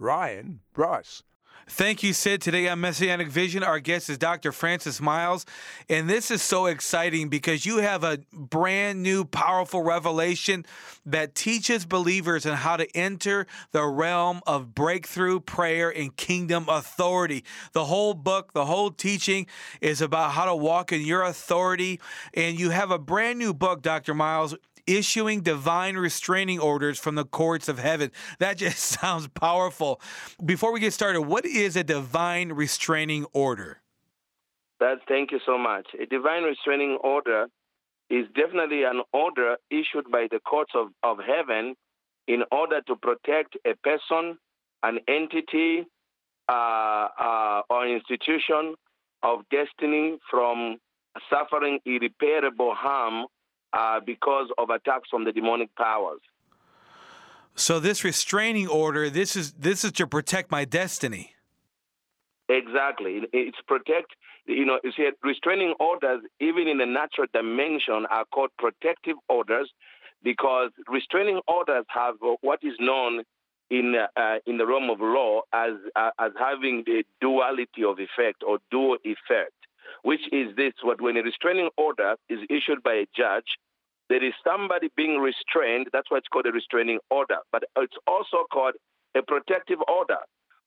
Ryan Bruss. Thank you, Sid. Today on Messianic Vision, our guest is Dr. Francis Myles. And this is so exciting because you have a brand new, powerful revelation that teaches believers on how to enter the realm of breakthrough, prayer, and kingdom authority. The whole book, the whole teaching is about how to walk in your authority. And you have a brand new book, Dr. Myles, issuing divine restraining orders from the courts of heaven. That just sounds powerful. Before we get started, what is a divine restraining order? That's thank you so much. A divine restraining order is definitely an order issued by the courts of, of heaven in order to protect a person, an entity, uh, uh, or institution of destiny from suffering irreparable harm uh, because of attacks from the demonic powers. So this restraining order, this is this is to protect my destiny. Exactly, it's protect. You know, you see, restraining orders, even in the natural dimension, are called protective orders because restraining orders have what is known in uh, in the realm of law as uh, as having the duality of effect or dual effect which is this what when a restraining order is issued by a judge, there is somebody being restrained. That's why it's called a restraining order. But it's also called a protective order.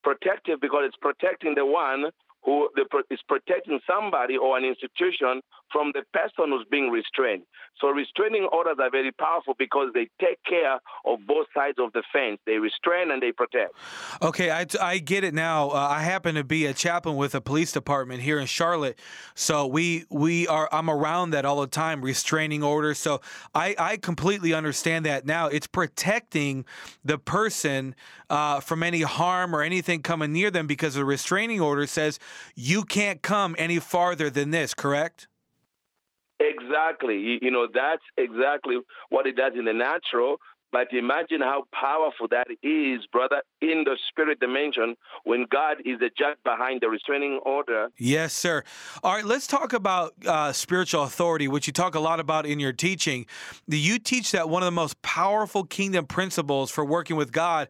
Protective because it's protecting the one who is protecting somebody or an institution from the person who's being restrained. So restraining orders are very powerful because they take care of both sides of the fence. They restrain and they protect. Okay, I, I get it now. Uh, I happen to be a chaplain with a police department here in Charlotte, so we we are I'm around that all the time, restraining orders. So I I completely understand that now. It's protecting the person uh, from any harm or anything coming near them because the restraining order says you can't come any farther than this. Correct? Exactly. You know, that's exactly what it does in the natural. But imagine how powerful that is, brother, in the spirit dimension when God is the judge behind the restraining order. Yes, sir. All right, let's talk about uh, spiritual authority, which you talk a lot about in your teaching. Do you teach that one of the most powerful kingdom principles for working with God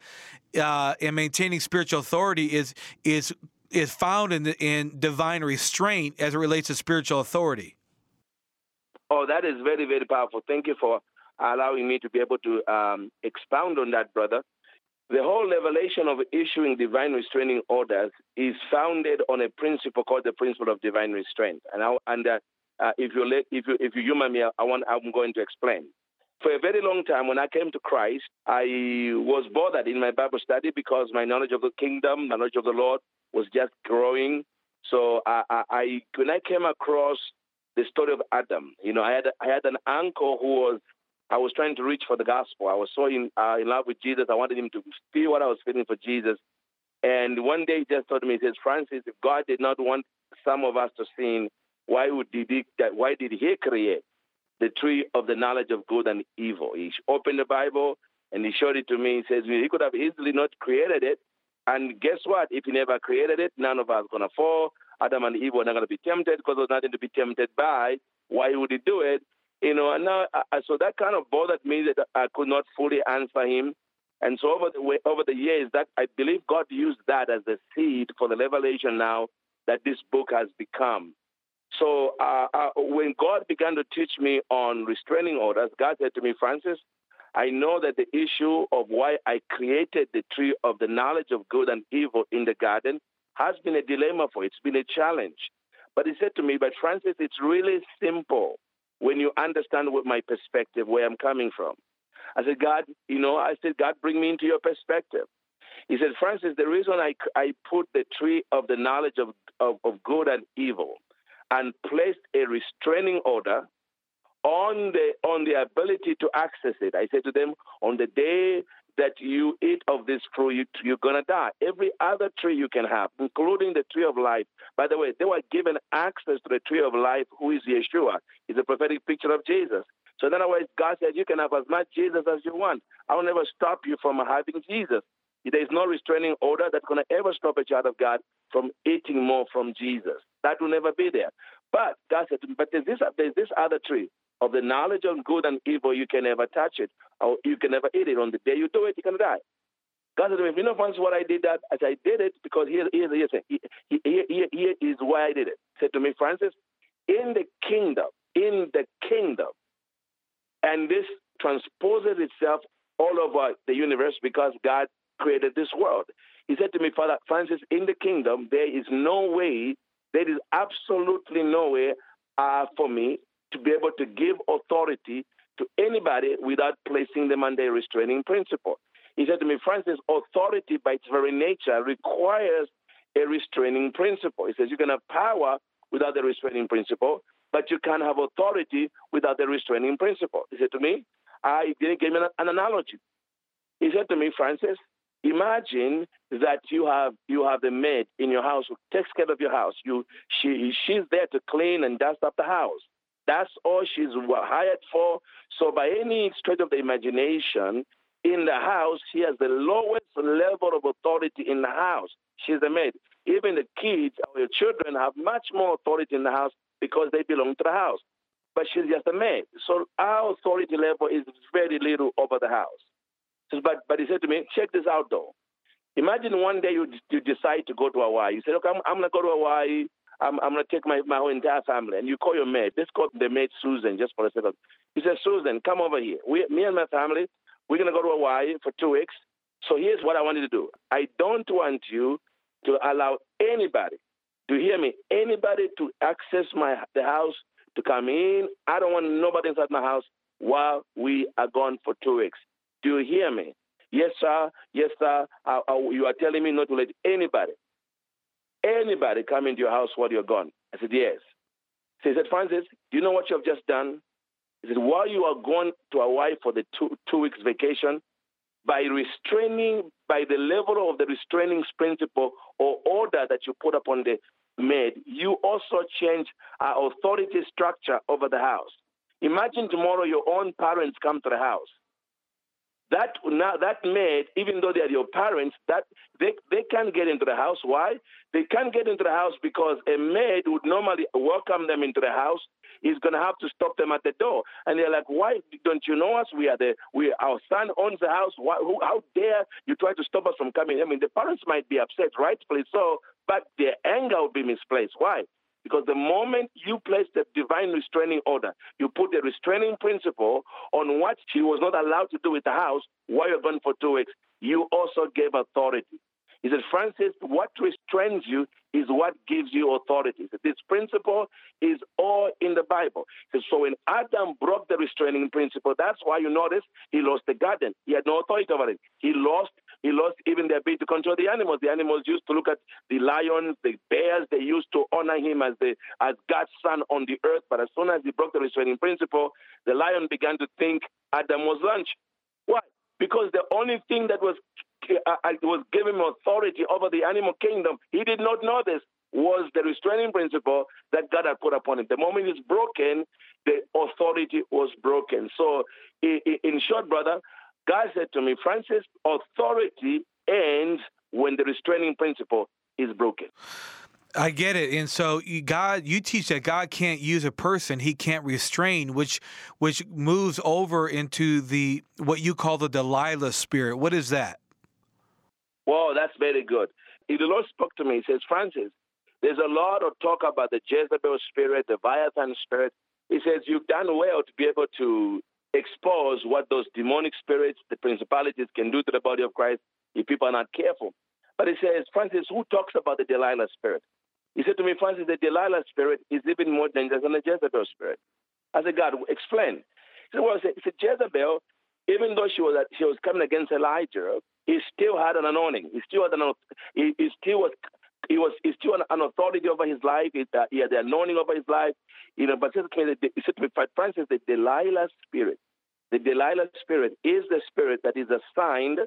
uh, and maintaining spiritual authority is is is found in in divine restraint as it relates to spiritual authority. Oh, that is very, very powerful. Thank you for allowing me to be able to um, expound on that, brother. The whole revelation of issuing divine restraining orders is founded on a principle called the principle of divine restraint. And, I, and uh, uh, if you let, if you if you humor me, I want I'm going to explain. For a very long time, when I came to Christ, I was bothered in my Bible study because my knowledge of the kingdom, my knowledge of the Lord, was just growing. So I, I, I when I came across the story of Adam. You know, I had I had an uncle who was I was trying to reach for the gospel. I was so in uh, in love with Jesus. I wanted him to feel what I was feeling for Jesus. And one day he just told me, he says, Francis, if God did not want some of us to sin, why would did he why did he create the tree of the knowledge of good and evil? He opened the Bible and he showed it to me. He says he could have easily not created it. And guess what? If he never created it, none of us gonna fall. Adam and Eve were not going to be tempted because there was nothing to be tempted by. Why would he do it? You know, and now, uh, so that kind of bothered me that I could not fully answer him. And so over the way, over the years, that I believe God used that as the seed for the revelation now that this book has become. So uh, uh, when God began to teach me on restraining orders, God said to me, Francis, I know that the issue of why I created the tree of the knowledge of good and evil in the garden has been a dilemma for It's been a challenge. But he said to me, but Francis, it's really simple when you understand what my perspective, where I'm coming from. I said, God, you know, I said, God, bring me into your perspective. He said, Francis, the reason I, I put the tree of the knowledge of, of, of good and evil and placed a restraining order on the on the ability to access it. I said to them, on the day that you eat of this fruit, you, going to die. Every other tree you can have, including the tree of life. By the way, they were given access to the tree of life, who is Yeshua. It's a prophetic picture of Jesus. So in other words, God said, you can have as much Jesus as you want. I will never stop you from having Jesus. There is no restraining order that's going to ever stop a child of God from eating more from Jesus. That will never be there. But God said, but there's this, there's this other tree of the knowledge of good and evil. You can never touch it, or you can never eat it. On the day you do it, going to die. God said to me, if you know once what I did that, as I did it because here, here, here, here, here, here is why I did it. Said to me, Francis, in the kingdom, in the kingdom, and this transposes itself all over the universe because God created this world. He said to me, Father Francis, in the kingdom, there is no way, there is absolutely no way uh, for me to be able to give authority to anybody without placing them under a restraining principle. He said to me, Francis, authority by its very nature requires a restraining principle. He says you can have power without the restraining principle, but you can't have authority without the restraining principle. He said to me, I didn't give me an analogy. He said to me, Francis, imagine that you have you have the maid in your house who takes care of your house. You she she's there to clean and dust up the house. That's all she's hired for. So by any stretch of the imagination, in the house, she has the lowest level of authority in the house. She's the maid. Even the kids or your children have much more authority in the house because they belong to the house. But she's just a maid. So our authority level is very little over the house. But, but he said to me, check this out though. Imagine one day you, you decide to go to Hawaii. You say, look, I'm, I'm going to go to Hawaii. I'm, I'm going to take my, my whole entire family. And you call your maid. Let's call the maid Susan just for a second. He says, Susan, come over here. We, me and my family, we're going to go to Hawaii for two weeks. So here's what I want you to do. I don't want you to allow anybody, to hear me, anybody to access my the house, to come in. I don't want nobody inside my house while we are gone for two weeks. Do you hear me? Yes, sir. Yes, sir. Uh, uh, you are telling me not to let anybody, anybody come into your house while you're gone. I said, yes. So he said, Francis, do you know what you have just done? He said, while you are gone to Hawaii for the two, two weeks vacation, by restraining, by the level of the restraining principle or order that you put upon the maid, you also change our authority structure over the house. Imagine tomorrow your own parents come to the house that now that maid, even though they are your parents, that they, they can't get into the house. Why? They can't get into the house because a maid would normally welcome them into the house. He's to have to stop them at the door, and they're like, "Why don't you know us? We are the we our son owns the house. Why, who, how dare you try to stop us from coming?" I mean, the parents might be upset, rightfully so, but their anger would be misplaced. Why? Because the moment you place the divine restraining order, you put the restraining principle on what she was not allowed to do with the house while you're gone for two weeks, you also gave authority. He said, Francis, what restrains you is what gives you authority. Said, this principle is all in the Bible. Said, so when Adam broke the restraining principle, that's why you notice he lost the garden. He had no authority over it. He lost he lost even the ability to control the animals. The animals used to look at the lions, the bears. They used to honor him as the as God's son on the earth. But as soon as he broke the restraining principle, the lion began to think Adam was lunch. Why? Because the only thing that was uh, uh was giving him authority over the animal kingdom, he did not know this was the restraining principle that God had put upon him. The moment it's broken, the authority was broken. So, in short, brother, God said to me, Francis, authority ends when the restraining principle is broken. I get it, and so you, God, you teach that God can't use a person; He can't restrain, which which moves over into the what you call the Delilah spirit. What is that? Well, that's very good. If the Lord spoke to me, He says, Francis, there's a lot of talk about the Jezebel spirit, the Leviathan spirit. He says you've done well to be able to expose what those demonic spirits, the principalities can do to the body of Christ if people are not careful. But he says, Francis, who talks about the Delilah spirit? He said to me, Francis, the Delilah spirit is even more dangerous than the Jezebel spirit. I said, God, explain. He said, well, he said, Jezebel, even though she was she was coming against Elijah, he still had an anointing. He still had an he, he still was he was he still an, authority over his life. He, uh, he had the anointing over his life. You know, but said to Francis, the Delilah spirit, The Delilah spirit is the spirit that is assigned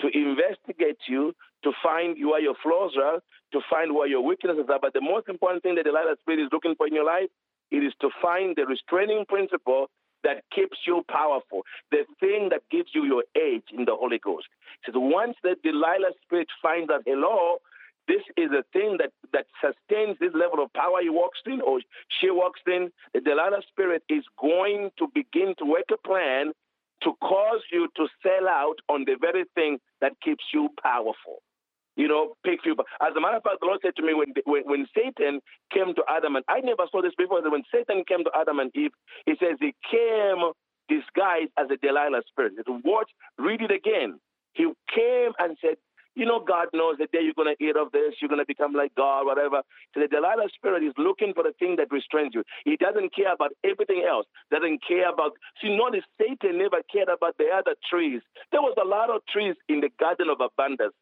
to investigate you, to find where your flaws are, to find where your weaknesses are. But the most important thing the Delilah spirit is looking for in your life, it is to find the restraining principle that keeps you powerful, the thing that gives you your edge in the Holy Ghost. So once the Delilah spirit finds that, hello, this is a thing that, that sustains this level of power he walks in or she walks in, the Delilah spirit is going to begin to work a plan to cause you to sell out on the very thing that keeps you powerful. You know, pick you. As a matter of fact, the Lord said to me when, when, when Satan came to Adam and I never saw this before. When Satan came to Adam and Eve, he says he came disguised as a Delilah spirit. Watch, read it again. He came and said, you know, God knows the day you're going to eat of this, you're going to become like God, whatever. So the Delilah spirit is looking for the thing that restrains you. He doesn't care about everything else. Doesn't care about. See, notice Satan never cared about the other trees. There was a lot of trees in the garden of abundance.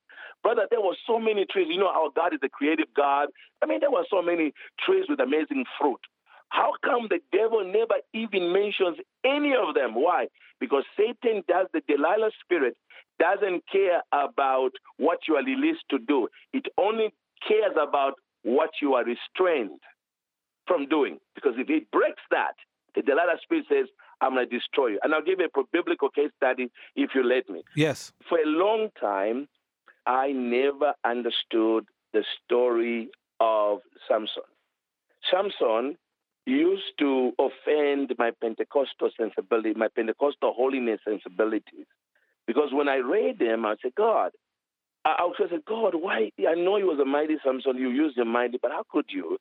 Brother, there were so many trees. You know, our God is a creative God. I mean, there were so many trees with amazing fruit. How come the devil never even mentions any of them? Why? Because Satan does the Delilah spirit doesn't care about what you are released to do. It only cares about what you are restrained from doing. Because if it breaks that, the Delilah spirit says, I'm going to destroy you. And I'll give you a biblical case study if you let me. Yes. For a long time, I never understood the story of Samson. Samson used to offend my Pentecostal sensibility, my Pentecostal holiness sensibilities. Because when I read them, I said, God, I also said, God, why? I know he was a mighty Samson, you used him mighty, but how could you?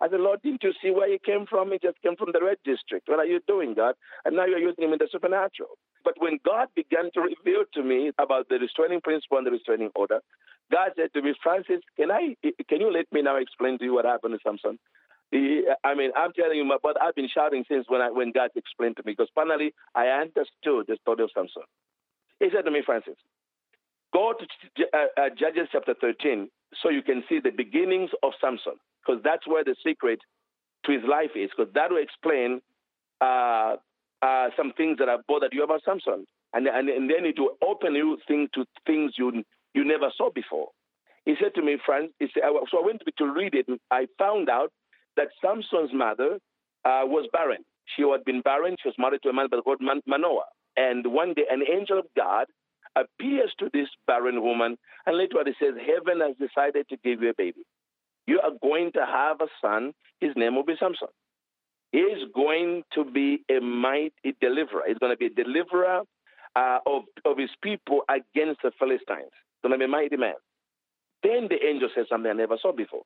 I said, Lord, didn't you see where he came from? He just came from the red district. What are you doing, God? And now you're using him in the supernatural. But when God began to reveal to me about the restraining principle and the restraining order, God said to me, Francis, can I? Can you let me now explain to you what happened to Samson? I mean, I'm telling you, but I've been shouting since when I, when God explained to me because finally I understood the story of Samson. He said to me, Francis, go to uh, uh, Judges chapter 13 so you can see the beginnings of Samson, because that's where the secret to his life is, because that will explain uh, uh, some things that have bothered you about Samson. And, and, and then it will open you thing to things you you never saw before. He said to me, Francis, said, so I went to read it, and I found out that Samson's mother uh, was barren. She had been barren. She was married to a man called Manoah. And one day, an angel of God appears to this barren woman, and it says, Heaven has decided to give you a baby. You are going to have a son. His name will be Samson. He is going to be a mighty deliverer. He's going to be a deliverer uh, of, of his people against the Philistines. He's going to be a mighty man. Then the angel says something I never saw before.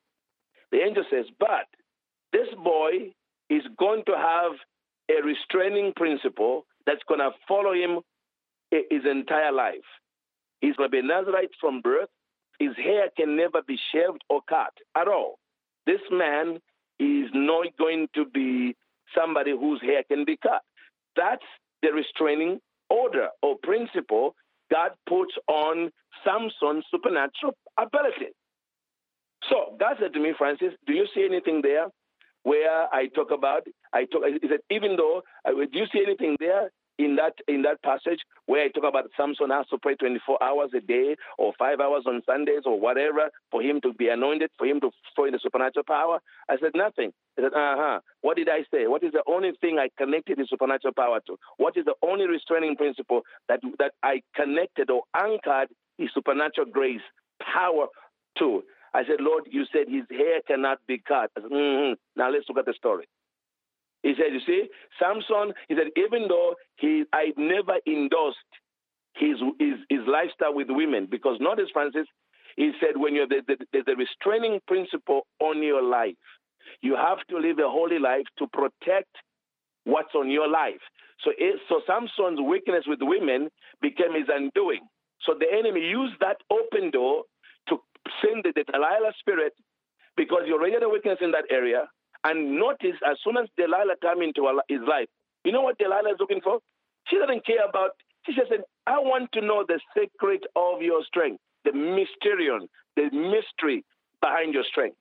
The angel says, But this boy is going to have a restraining principle that's going to follow him his entire life. He's going to be Nazarite from birth. His hair can never be shaved or cut at all. This man is not going to be somebody whose hair can be cut. That's the restraining order or principle God puts on Samson's supernatural ability. So God said to me, Francis, do you see anything there where I talk about? I talk. He said, even though, uh, do you see anything there in that in that passage where I talk about Samson has to pray 24 hours a day or five hours on Sundays or whatever for him to be anointed, for him to flow in the supernatural power? I said nothing. I said, uh-huh. What did I say? What is the only thing I connected the supernatural power to? What is the only restraining principle that that I connected or anchored the supernatural grace, power to? I said, Lord, you said his hair cannot be cut. Said, mm-hmm. Now let's look at the story. He said, you see, Samson, he said, even though he, I never endorsed his, his, his lifestyle with women, because notice, Francis, he said, when you're the, the, there's a restraining principle on your life, you have to live a holy life to protect what's on your life. So, it, so Samson's weakness with women became his undoing. So the enemy used that open door send the, the Delilah spirit because you already had a weakness in that area. And notice, as soon as Delilah came into his life, you know what Delilah is looking for? She doesn't care about, she just said, I want to know the secret of your strength, the mysterion, the mystery behind your strength.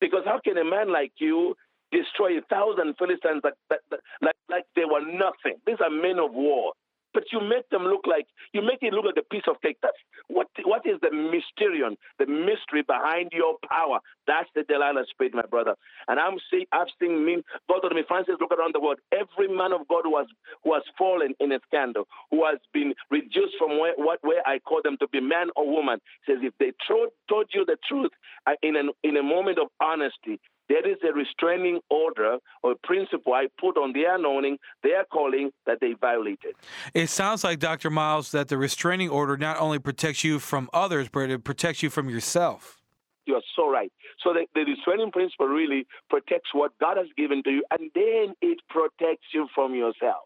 Because how can a man like you destroy a thousand Philistines like, like, like they were nothing? These are men of war. But you make them look like you make it look like a piece of cake. That's what what is the mysterion, the mystery behind your power? That's the Delilah spirit, my brother. And I'm seeing I've seen me God told me, Francis, look around the world. Every man of God who has who has fallen in a scandal, who has been reduced from where what where I call them to be man or woman, says if they told, told you the truth uh, in an in a moment of honesty, there is a restraining order or principle I put on their anointing, their calling that they violated. It sounds like, Dr. Myles, that the restraining order not only protects you from others, but it protects you from yourself. You are so right. So the, the restraining principle really protects what God has given to you, and then it protects you from yourself.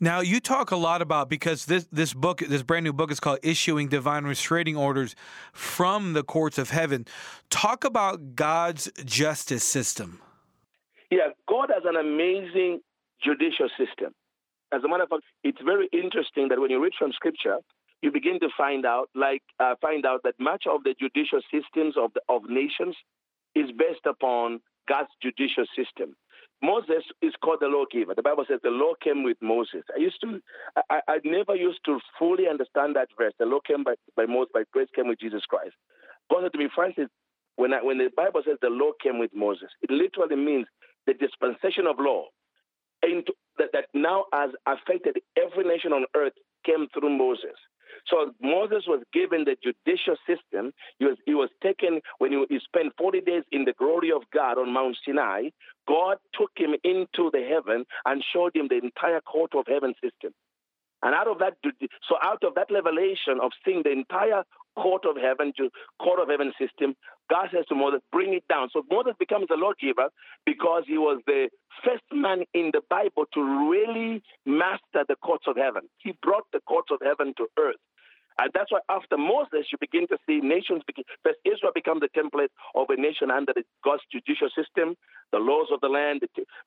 Now you talk a lot about because this this book this brand new book is called Issuing Divine Restraining Orders from the Courts of Heaven. Talk about God's justice system. Yeah, God has an amazing judicial system. As a matter of fact, it's very interesting that when you read from Scripture, you begin to find out, like, uh, find out that much of the judicial systems of the, of nations is based upon God's judicial system. Moses is called the lawgiver. The Bible says the law came with Moses. I used to, I, I never used to fully understand that verse. The law came by, by Moses, by grace came with Jesus Christ. God said to me, Francis, when, I, when the Bible says the law came with Moses, it literally means the dispensation of law into, that, that now has affected every nation on earth came through Moses. So Moses was given the judicial system. He was, he was taken when he, he spent 40 days in the glory of God on Mount Sinai. God took him into the heaven and showed him the entire court of heaven system. And out of that, so out of that revelation of seeing the entire court of heaven, court of heaven system, God says to Moses, bring it down. So Moses becomes a lawgiver because he was the first man in the Bible to really master the courts of heaven. He brought the courts of heaven to earth. And that's why after Moses, you begin to see nations begin. First, Israel becomes the template of a nation under God's judicial system, the laws of the land.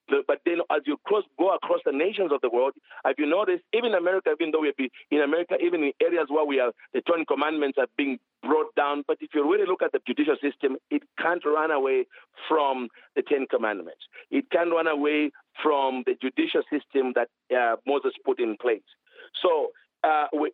But then, as you cross, go across the nations of the world, have you noticed, even America, even though we be in America, even in areas where we are, the Ten Commandments are being brought down. But if you really look at the judicial system, it can't run away from the Ten Commandments. It can't run away from the judicial system that uh, Moses put in place. So uh, when,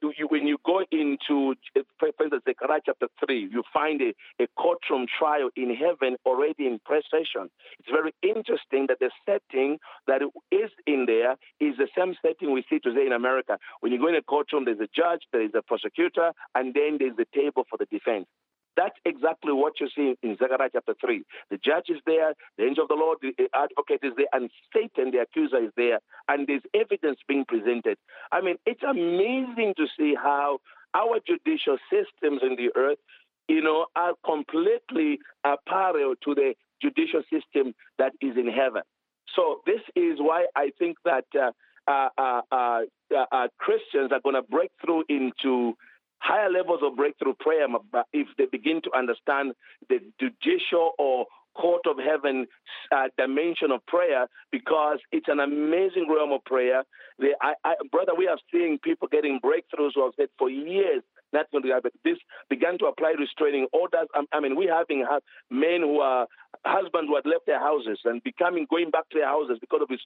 you, go into, for instance, Zechariah chapter 3, you find a, a courtroom trial in heaven already in procession. It's very interesting that the setting that is in there is the same setting we see today in America. When you go in a courtroom, there's a judge, there is a prosecutor, and then there's the table for the defense. That's exactly what you see in Zechariah chapter 3. The judge is there, the angel of the Lord, the advocate is there, and Satan, the accuser, is there, and there's evidence being presented. I mean, it's amazing to see how our judicial systems in the earth, you know, are completely parallel to the judicial system that is in heaven. So this is why I think that uh, uh, uh, uh, uh Christians are going to break through into higher levels of breakthrough prayer if they begin to understand the judicial or court of heaven uh, dimension of prayer because it's an amazing realm of prayer. The, I, I, brother, we have seen people getting breakthroughs who have said for years that's going to happen. This began to apply restraining orders. I mean, we having men who are husbands who had left their houses and becoming going back to their houses because of his,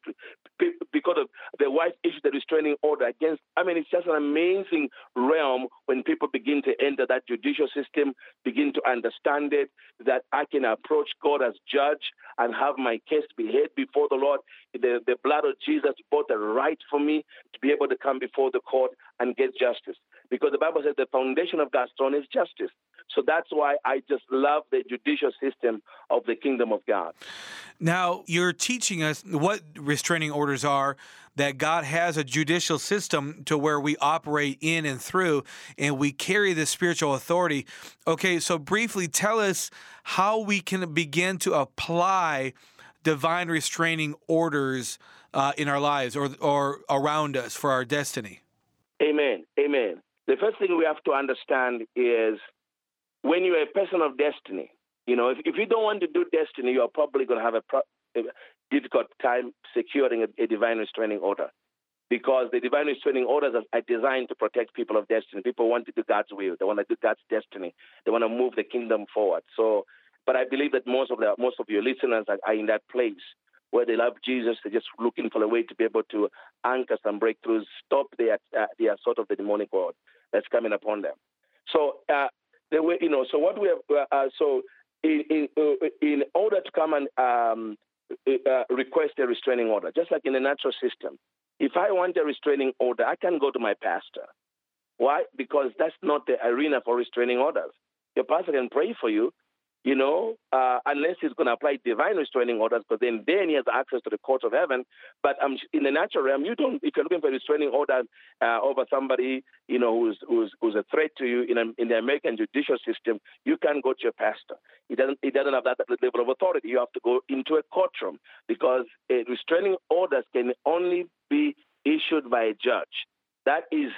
because of the wife issued the restraining order against. I mean, it's just an amazing realm when people begin to enter that judicial system, begin to understand it, that I can approach God as judge and have my case be heard before the Lord. The, the blood of Jesus bought a right for me to be able to come before the court and get justice because the Bible says the foundation of God's throne is justice. So that's why I just love the judicial system of the kingdom of God. Now, you're teaching us what restraining orders are, that God has a judicial system to where we operate in and through, and we carry the spiritual authority. Okay, so briefly tell us how we can begin to apply divine restraining orders uh, in our lives or, or around us for our destiny. Amen. Amen. The first thing we have to understand is when you're a person of destiny, you know, if, if you don't want to do destiny, you're probably going to have a, pro- a difficult time securing a, a, divine restraining order because the divine restraining orders are, are designed to protect people of destiny. People want to do God's will, they want to do God's destiny, they want to move the kingdom forward. So, but I believe that most of the most of your listeners are, are in that place where they love Jesus. They're just looking for a way to be able to anchor some breakthroughs, stop the, uh, the assault of the demonic world that's coming upon them. So, uh, the way, you know, so what we have, uh, uh so in, in, uh, in order to come and um, uh, request a restraining order, just like in the natural system, if I want a restraining order, I can go to my pastor. Why? Because that's not the arena for restraining orders. Your pastor can pray for you, you know, uh, unless he's going to apply divine restraining orders, because then, then he has access to the court of heaven. But um, in the natural realm, you don't. If you're looking for a restraining order uh, over somebody, you know, who's, who's who's a threat to you in, a, in the American judicial system, you can't go to your pastor. He doesn't. He doesn't have that level of authority. You have to go into a courtroom because a restraining orders can only be issued by a judge. That is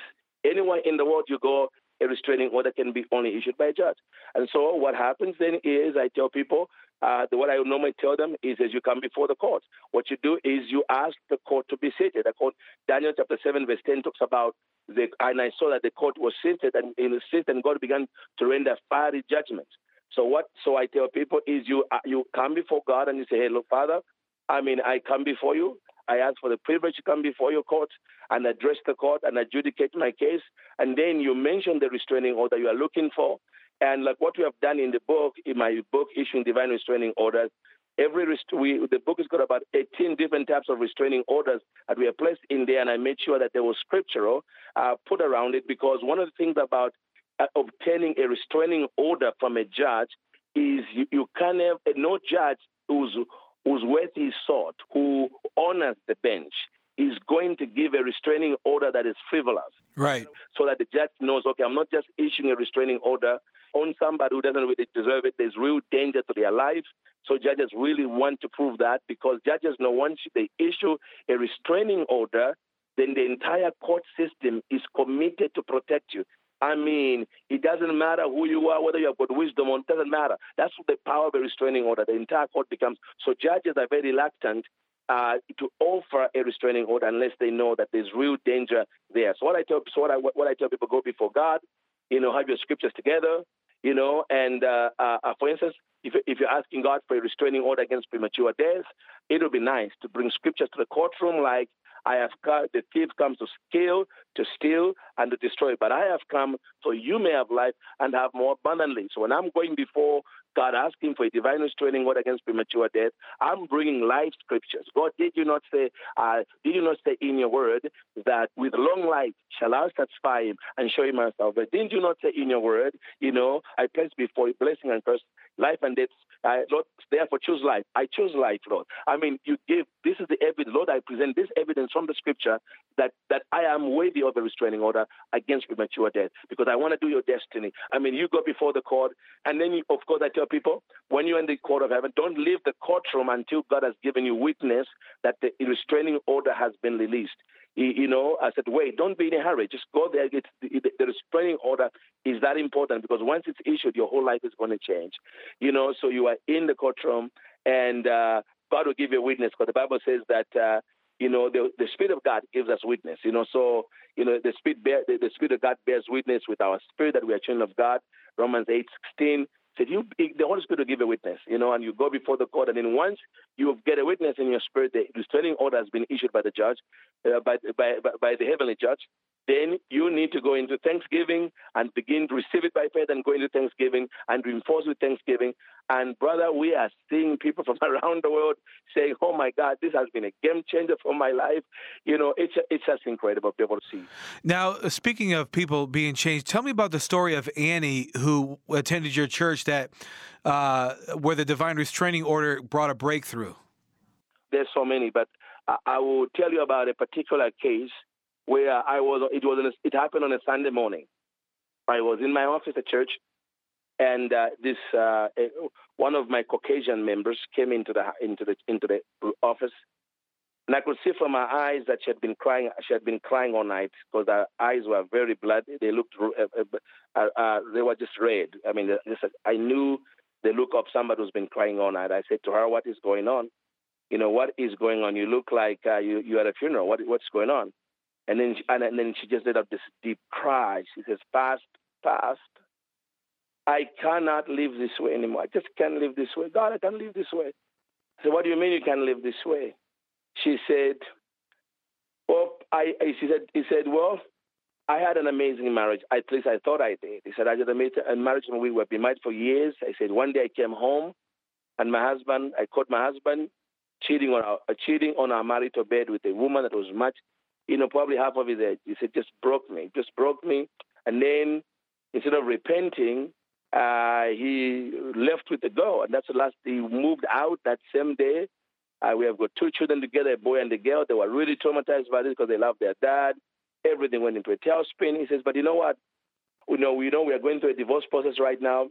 anywhere in the world you go, a restraining order can be only issued by a judge. And so what happens then is I tell people, uh, what I normally tell them is as you come before the court, what you do is you ask the court to be seated. The court, Daniel chapter 7, verse 10 talks about the, and I saw that the court was seated and in the seat and God began to render fiery judgment. So what? So I tell people is you uh, you come before God and you say, "Hey, look, Father, I mean, I come before you. I ask for the privilege to come before your court and address the court and adjudicate my case. And then you mention the restraining order you are looking for. And like what we have done in the book, in my book, Issuing Divine Restraining Orders, every rest- we, the book has got about 18 different types of restraining orders that we have placed in there. And I made sure that there was scriptural uh, put around it because one of the things about uh, obtaining a restraining order from a judge is you, you can have no judge who's whose worth is sought, who honors the bench, is going to give a restraining order that is frivolous. Right. So that the judge knows, okay, I'm not just issuing a restraining order on somebody who doesn't really deserve it. There's real danger to their life. So judges really want to prove that because judges know once they issue a restraining order, then the entire court system is committed to protect you. I mean, it doesn't matter who you are, whether you have got wisdom or it doesn't matter. That's the power of a restraining order. The entire court becomes so judges are very reluctant uh, to offer a restraining order unless they know that there's real danger there. So what I tell so what I what I tell people go before God, you know, have your scriptures together, you know, and uh, uh, uh for instance, if, if you're asking God for a restraining order against premature death, it would be nice to bring scriptures to the courtroom like I have come, the thief comes to kill, to steal, and to destroy. But I have come so you may have life and have more abundantly. So when I'm going before God asking for a divine restraining order against premature death, I'm bringing life scriptures. God, did you not say, uh, did you not say in your word that with long life shall I satisfy him and show him myself? But didn't you not say in your word, you know, I place before you blessing and curse, life and death. Uh, Lord, therefore choose life. I choose life, Lord. I mean, you give, this is the evidence, Lord, I present this evidence from the scripture that, that I am worthy of a restraining order against premature death because I want to do your destiny. I mean, you go before the court, and then, you, of course, I tell people when you're in the court of heaven, don't leave the courtroom until God has given you witness that the restraining order has been released. You know, I said, wait, don't be in a hurry. Just go there. It's, the, restraining order is that important because once it's issued, your whole life is going to change. You know, so you are in the courtroom and uh, God will give you a witness because the Bible says that. Uh, you know, the, the Spirit of God gives us witness. You know, so you know the Spirit bear, the, the Spirit of God bears witness with our spirit that we are children of God. Romans eight sixteen said you the Holy Spirit will give a witness, you know, and you go before the court, and then once you get a witness in your spirit, the restraining order has been issued by the judge, uh, by, by by the heavenly judge. Then you need to go into Thanksgiving and begin to receive it by faith and go into Thanksgiving and reinforce with Thanksgiving. And brother, we are seeing people from around the world saying, "Oh my God, this has been a game changer for my life." You know, it's it's just incredible to be able to see. Now, speaking of people being changed, tell me about the story of Annie who attended your church that uh, where the divine restraining order brought a breakthrough. There's so many, but I, I will tell you about a particular case where I was. It was. It happened on a Sunday morning. I was in my office at church, and uh, this uh, one of my Caucasian members came into the into the into the office, and I could see from her eyes that she had been crying. She had been crying all night because her eyes were very bloody. They looked. Uh, uh, uh, they were just red. I mean, I knew the look of somebody who's been crying all night. I said to her, "What is going on? You know, what is going on? You look like uh, you you at a funeral. What what's going on?" And then, she, and, then she just let out this deep cry. She says, "Fast, fast. I cannot live this way anymore. I just can't live this way. God, I can't live this way." I said, What do you mean you can't live this way? She said, Well, I, she said, he said, Well, I had an amazing marriage. At least I thought I did. He said, I had a marriage and we were been married for years. I said, one day I came home and my husband, I caught my husband cheating on our, cheating on our marital bed with a woman that was much, you know, probably half of his age. He said, just broke me, just broke me. And then instead of repenting, uh, he left with the girl. And that's the last, he moved out that same day. Uh, we have got two children together, a boy and a girl. They were really traumatized by this because they love their dad. Everything went into a tailspin. He says, but you know what? We know, we know we are going through a divorce process right now.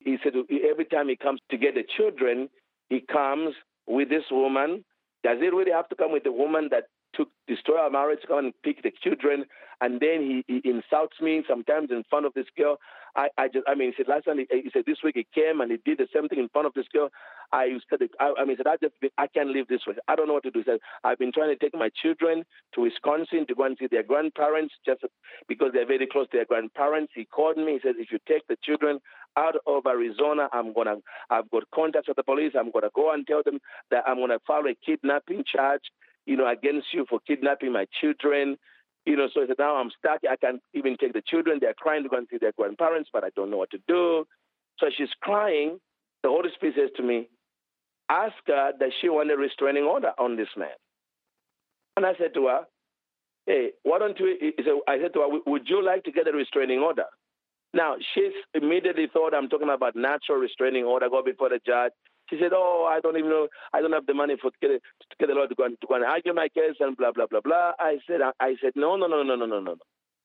He said every time he comes to get the children, he comes with this woman. Does it really have to come with the woman that took destroy our marriage, come and pick the children, and then he, he insults me sometimes in front of this girl. I, I just, I mean, he said last time, he, he, said this week he came and he did the same thing in front of this girl. I said, I, I mean, he said, I just, I can't live this way. I don't know what to do. He said, I've been trying to take my children to Wisconsin to go and see their grandparents just because they're very close to their grandparents. He called me. He said, if you take the children out of Arizona, I'm gonna, I've got contacts with the police. I'm gonna go and tell them that I'm gonna file a kidnapping charge you know, against you for kidnapping my children. You know, so I said, now I'm stuck. I can't even take the children. They're crying to go and see their grandparents, but I don't know what to do. So she's crying. The Holy Spirit says to me, ask her that she want a restraining order on this man. And I said to her, hey, why don't we, I said to her, would you like to get a restraining order? Now, she's immediately thought I'm talking about natural restraining order, go before the judge. She said, "Oh, I don't even know. I don't have the money for to get, to get a lawyer to go and to go and argue my case and blah blah blah blah." I said, "I said no, no, no, no, no, no, no.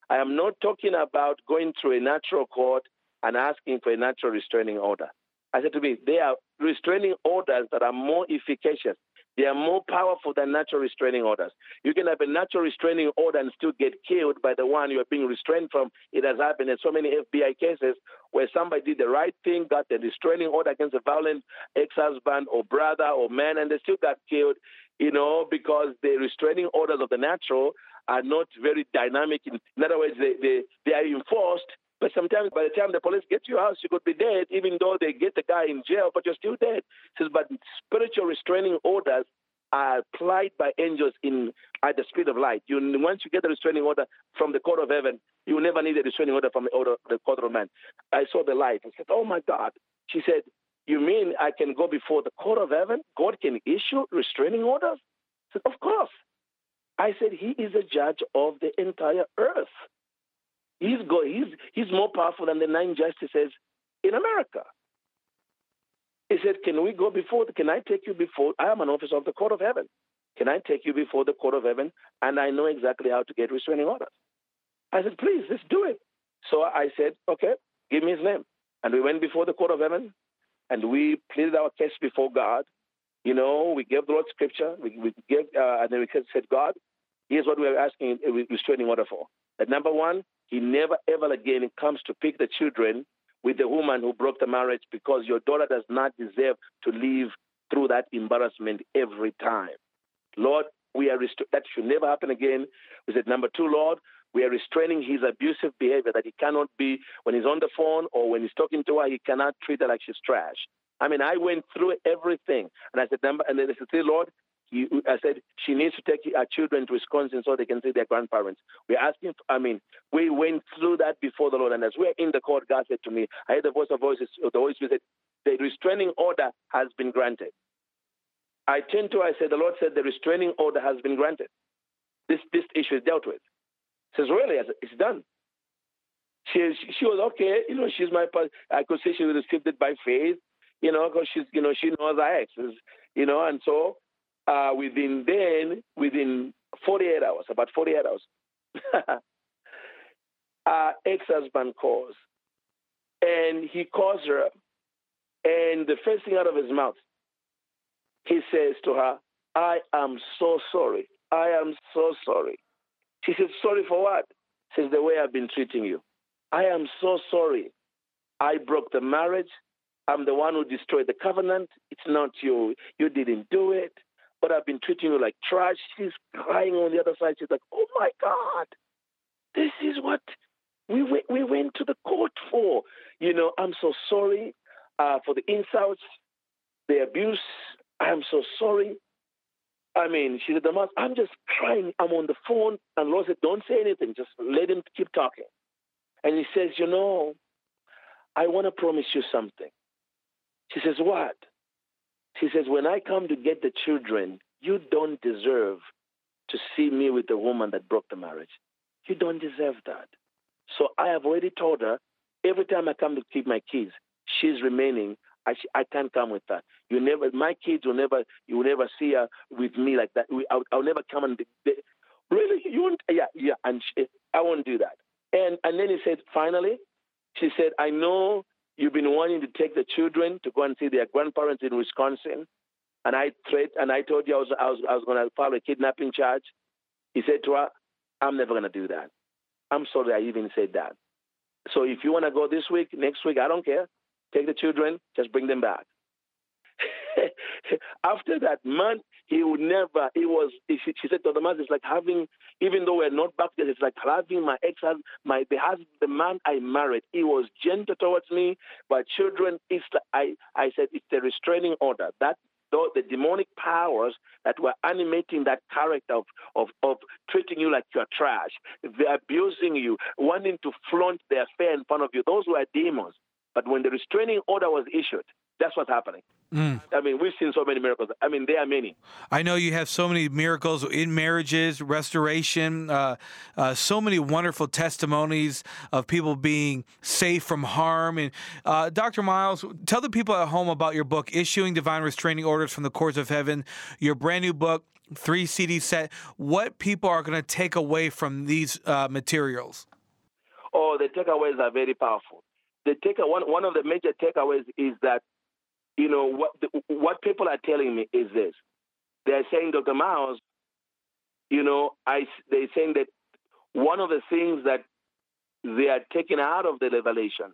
I am not talking about going through a natural court and asking for a natural restraining order." I said to me, "There are restraining orders that are more efficacious they are more powerful than natural restraining orders. You can have a natural restraining order and still get killed by the one you are being restrained from. It has happened in so many FBI cases where somebody did the right thing, got the restraining order against a violent ex-husband or brother or man, and they still got killed, you know, because the restraining orders of the natural are not very dynamic. In, in other words, they, they, they are enforced but sometimes by the time the police get to your house, you could be dead, even though they get the guy in jail, but you're still dead. Says, but spiritual restraining orders are applied by angels in at the speed of light. You once you get the restraining order from the court of heaven, you never need a restraining order from the, order, the court of man. I saw the light. I said, Oh my God. She said, You mean I can go before the court of heaven? God can issue restraining orders? I said, Of course. I said, He is a judge of the entire earth. He's, go, he's, he's more powerful than the nine justices in America. He said, Can we go before? Can I take you before? I am an officer of the court of heaven. Can I take you before the court of heaven? And I know exactly how to get restraining orders. I said, Please, let's do it. So I said, Okay, give me his name. And we went before the court of heaven and we pleaded our case before God. You know, we gave the Lord scripture. We, we gave, uh, and then we said, God, here's what we are asking a restraining order for. That number one, he never ever again comes to pick the children with the woman who broke the marriage because your daughter does not deserve to live through that embarrassment every time. Lord, we are rest- that should never happen again. We said number two, Lord, we are restraining his abusive behavior that he cannot be when he's on the phone or when he's talking to her, he cannot treat her like she's trash. I mean, I went through everything, and I said, number, and then I said, Lord, you, I said she needs to take her children to Wisconsin so they can see their grandparents. We're asking, I mean, we went through that before the Lord. And as we're in the court, God said to me, I heard the voice of voices, the voice said, the restraining order has been granted. I turned to her, I said, the Lord said the restraining order has been granted. This, this issue is dealt with. She says, really? I said, it's done. She, she was okay. You know, she's my, I could say she received it by faith, you know, because she's, you know, she knows our exes, you know, and so uh, within then, within 48 hours, about 48 hours, uh, ex-husband calls, and he calls her, and the first thing out of his mouth, he says to her, "I am so sorry. I am so sorry." She says, "Sorry for what?" Says the way I've been treating you. I am so sorry. I broke the marriage. I'm the one who destroyed the covenant. It's not you. You didn't do it but I've been treating you like trash. She's crying on the other side. She's like, oh my God, this is what we went, we went to the court for. You know, I'm so sorry uh, for the insults, the abuse. I'm so sorry. I mean, she said, Damas, I'm just crying. I'm on the phone. And Lord said, Don't say anything. Just let him keep talking. And he says, You know, I want to promise you something. She says, What? She says, When I come to get the children, you don't deserve to see me with the woman that broke the marriage. You don't deserve that. So I have already told her every time I come to keep my kids, she's remaining. I, I can't come with that. You never, my kids will never, you will never see her with me like that. I'll, I'll never come and, they, really, you won't, yeah, yeah, and she, I won't do that. And and then he said, finally, she said, I know you've been wanting to take the children to go and see their grandparents in Wisconsin, and I threat and I told you I was I was I was going to file a kidnapping charge. He said to her, I'm never going to do that. I'm sorry I even said that. So if you want to go this week, next week, I don't care. Take the children, just bring them back. After that month, he would never, he was, she, she said to the man, it's like having, even though we're not back there, it's like having my ex husband, my, the husband, the man I married, he was gentle towards me, but children, it's, I, I said, it's a restraining order. That though the demonic powers that were animating that character of, of, of treating you like you're trash, they're abusing you, wanting to flaunt their fair in front of you, those were demons. But when the restraining order was issued, that's what's happening. Mm. I mean, we've seen so many miracles. I mean, there are many. I know you have so many miracles in marriages, restoration, uh, uh, so many wonderful testimonies of people being safe from harm. And uh, Dr. Myles, tell the people at home about your book, Issuing Divine Restraining Orders from the Courts of Heaven, your brand new book, three CD set. What people are going to take away from these uh, materials? Oh, the takeaways are very powerful. The take one one of the major takeaways is that you know what the, what people are telling me is this: they're saying, Dr. Myles, you know, I they're saying that one of the things that they are taking out of the revelation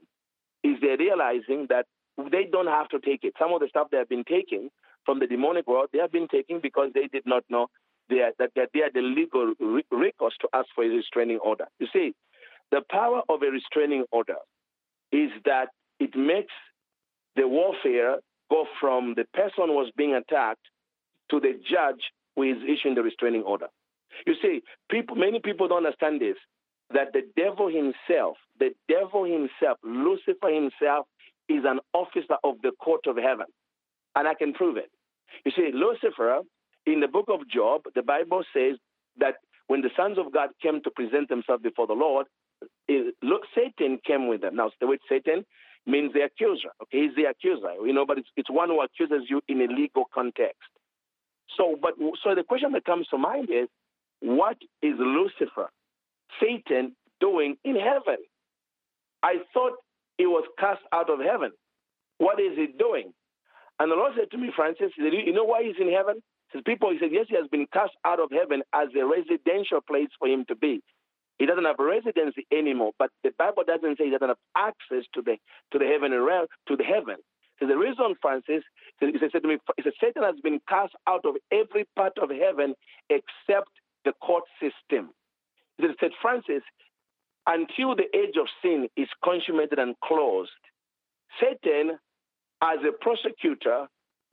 is they're realizing that they don't have to take it. Some of the stuff they have been taking from the demonic world, they have been taking because they did not know they are, that, that they are the legal recourse to ask for a restraining order. You see, the power of a restraining order is that it makes the warfare go from the person was being attacked to the judge who is issuing the restraining order. You see, people, many people don't understand this that the devil himself, the devil himself, Lucifer himself, is an officer of the court of heaven. And I can prove it. You see, Lucifer, in the book of Job, the Bible says that when the sons of God came to present themselves before the Lord, it, look, Satan came with them. Now, the word Satan means the accuser. Okay, he's the accuser. You know, but it's, it's one who accuses you in a legal context. So, but so the question that comes to mind is, what is Lucifer, Satan, doing in heaven? I thought he was cast out of heaven. What is he doing? And the Lord said to me, Francis, said, you know why he's in heaven? He says, people, he said, yes, he has been cast out of heaven as a residential place for him to be. He doesn't have residency anymore, but the Bible doesn't say he doesn't have access to the to the heaven realm, to the heaven. So the reason, Francis, he said to me, he said, Satan has been cast out of every part of heaven except the court system. He said, Francis, until the age of sin is consummated and closed, Satan, as a prosecutor,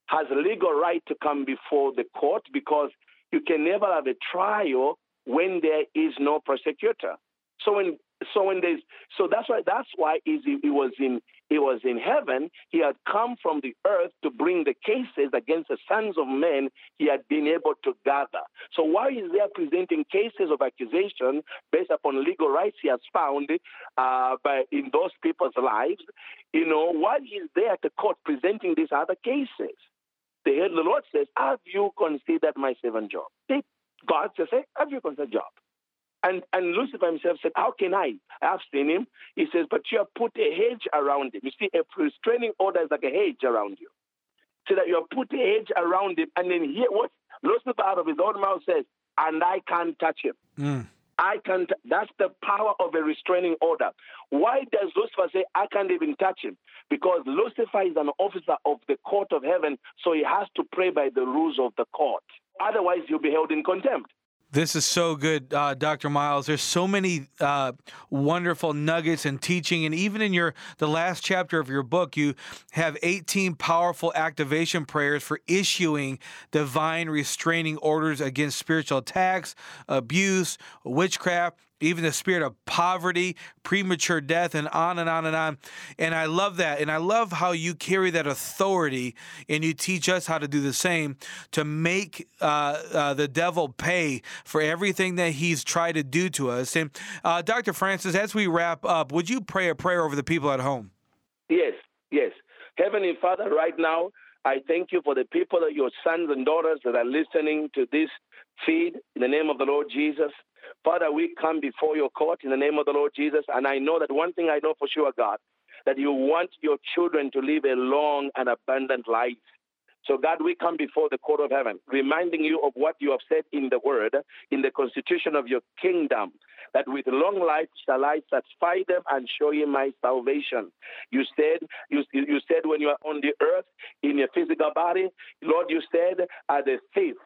has legal right to come before the court because you can never have a trial when there is no prosecutor. So when so when there's so that's why that's why he, was in he was in heaven. He had come from the earth to bring the cases against the sons of men he had been able to gather. So while he's there presenting cases of accusation based upon legal rights he has found uh, by, in those people's lives, you know, while he's there at the court presenting these other cases, the, Lord says, Have you considered my servant Job? God just said, Have you got a job? And, and Lucifer himself said, How can I? I have seen him. He says, But you have put a hedge around him. You see, a restraining order is like a hedge around you. So that you have put a hedge around him. And then here, what Lucifer out of his own mouth says, And I can't touch him. Mm. I can't. That's the power of a restraining order. Why does Lucifer say, I can't even touch him? Because Lucifer is an officer of the court of heaven, so he has to pray by the rules of the court. Otherwise, you'll be held in contempt. This is so good, uh, Dr. Myles. There's so many uh, wonderful nuggets and teaching, and even in your the last chapter of your book, you have 18 powerful activation prayers for issuing divine restraining orders against spiritual attacks, abuse, witchcraft, even the spirit of poverty, premature death, and on and on and on. And I love that. And I love how you carry that authority and you teach us how to do the same to make uh, uh, the devil pay for everything that he's tried to do to us. And uh, Dr. Francis, as we wrap up, would you pray a prayer over the people at home? Yes, yes. Heavenly Father, right now, I thank you for the people, your sons and daughters that are listening to this feed in the name of the Lord Jesus. Father, we come before your court in the name of the Lord Jesus. And I know that one thing I know for sure, God, that you want your children to live a long and abundant life. So, God, we come before the court of heaven, reminding you of what you have said in the word, in the constitution of your kingdom, that with long life shall I satisfy them and show you my salvation. You said, you, you said when you are on the earth in your physical body, Lord, you said, as a thief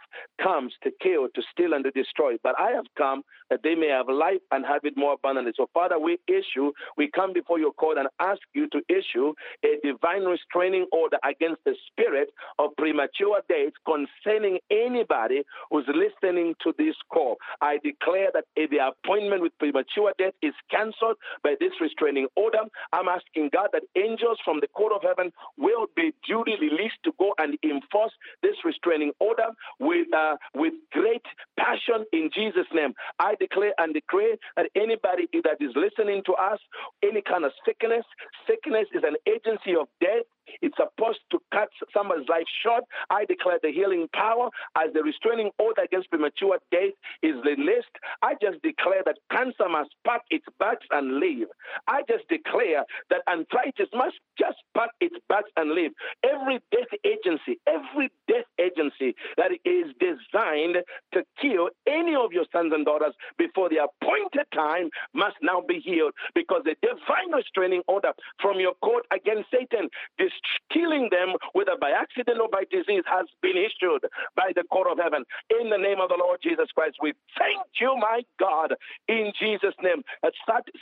comes to kill, to steal, and to destroy. But I have come that they may have life and have it more abundantly. So, Father, we issue, we come before your court and ask you to issue a divine restraining order against the spirit of premature death concerning anybody who's listening to this call. I declare that if the appointment with premature death is cancelled by this restraining order. I'm asking God that angels from the court of heaven will be duly released to go and enforce this restraining order with uh, with great passion in Jesus' name. I declare and decree that anybody that is listening to us, any kind of sickness, sickness is an agency of death. It's supposed to cut someone's life short. I declare the healing power as the restraining order against premature death is released. I just declare that cancer must pack its bags and leave. I just declare that arthritis must just pack its bags and leave. Every death agency, every death agency that is designed to kill any of your sons and daughters before the appointed time must now be healed because the divine restraining order from your court against Satan is killing them, whether by accident or by disease, has been issued by the court of heaven. In the name of the Lord Jesus Christ, we thank you, my God, in Jesus' name. That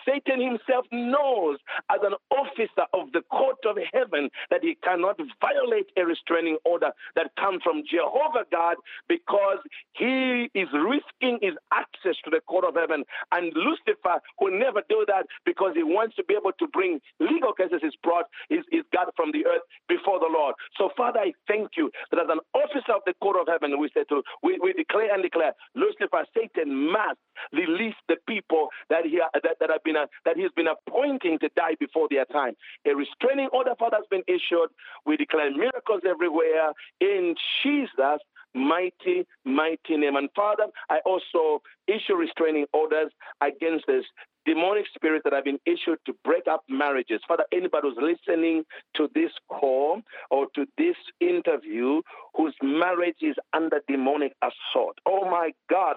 Satan himself knows as an officer of the court of heaven that he cannot violate a restraining order that comes from Jehovah God because he is risking his access to the court of heaven. And Lucifer will never do that because he wants to be able to bring legal cases he's brought, is, is God from the earth before the Lord. So, Father, I thank you that as an officer of the court of heaven, we say to we, we declare and declare, Lucifer, Satan must release the people that he that, that have been that he's been appointing to die before their time. A restraining order, Father, has been issued. We declare miracles everywhere in Jesus' mighty, mighty name. And Father, I also issue restraining orders against this demonic spirits that have been issued to break up marriages. Father, anybody who's listening to this call or to this interview whose marriage is under demonic assault. Oh my God.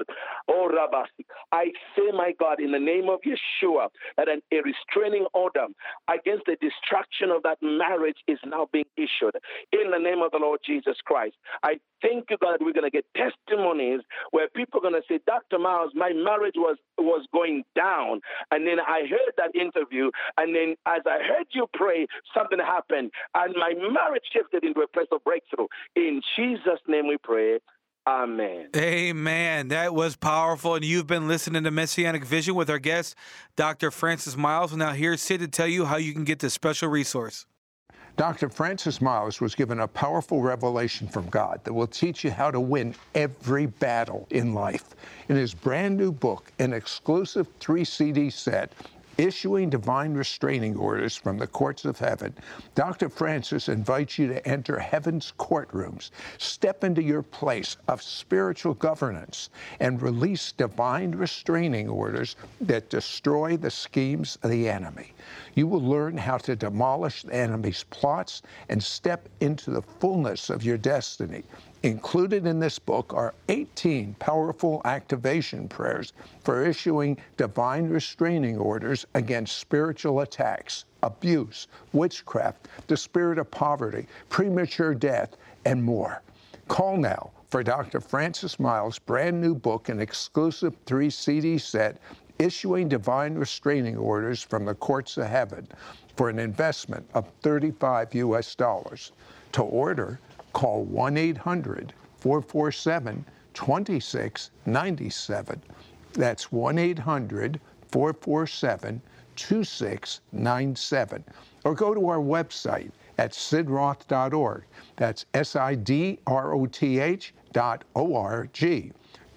Oh Rabasi. I say, my God, in the name of Yeshua, that an, a restraining order against the destruction of that marriage is now being issued. In the name of the Lord Jesus Christ. I thank you, God, we're going to get testimonies where people are going to say, Dr. Myles, my marriage was was going down. And then I heard that interview, and then as I heard you pray, something happened, and my marriage shifted into a place of breakthrough. In Jesus' name we pray. Amen. Amen. That was powerful. And you've been listening to Messianic Vision with our guest, Dr. Francis Myles. Now, here's Sid to tell you how you can get this special resource. Dr. Francis Myles was given a powerful revelation from God that will teach you how to win every battle in life. In his brand new book, an exclusive three CD set, issuing divine restraining orders from the courts of heaven, Dr. Francis invites you to enter heaven's courtrooms, step into your place of spiritual governance, and release divine restraining orders that destroy the schemes of the enemy. You will learn how to demolish the enemy's plots and step into the fullness of your destiny. Included in this book are 18 powerful activation prayers for issuing divine restraining orders against spiritual attacks, abuse, witchcraft, the spirit of poverty, premature death, and more. Call now for Dr. Francis Myles' brand new book and exclusive three CD set, Issuing Divine Restraining Orders from the Courts of Heaven, for an investment of 35 US dollars. To order, call 1 800 447 2697. That's 1 800 447 2697. Or go to our website at sidroth.org. That's S I D R O T H dot O R G.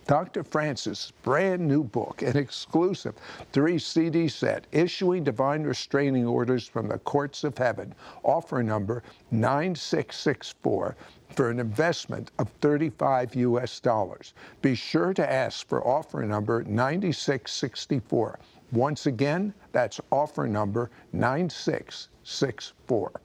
Dr. Francis' brand new book, an exclusive three CD set, Issuing Divine Restraining Orders from the Courts of Heaven, offer number 9664 for an investment of 35 US dollars. Be sure to ask for offer number 9664. Once again, that's offer number 9664.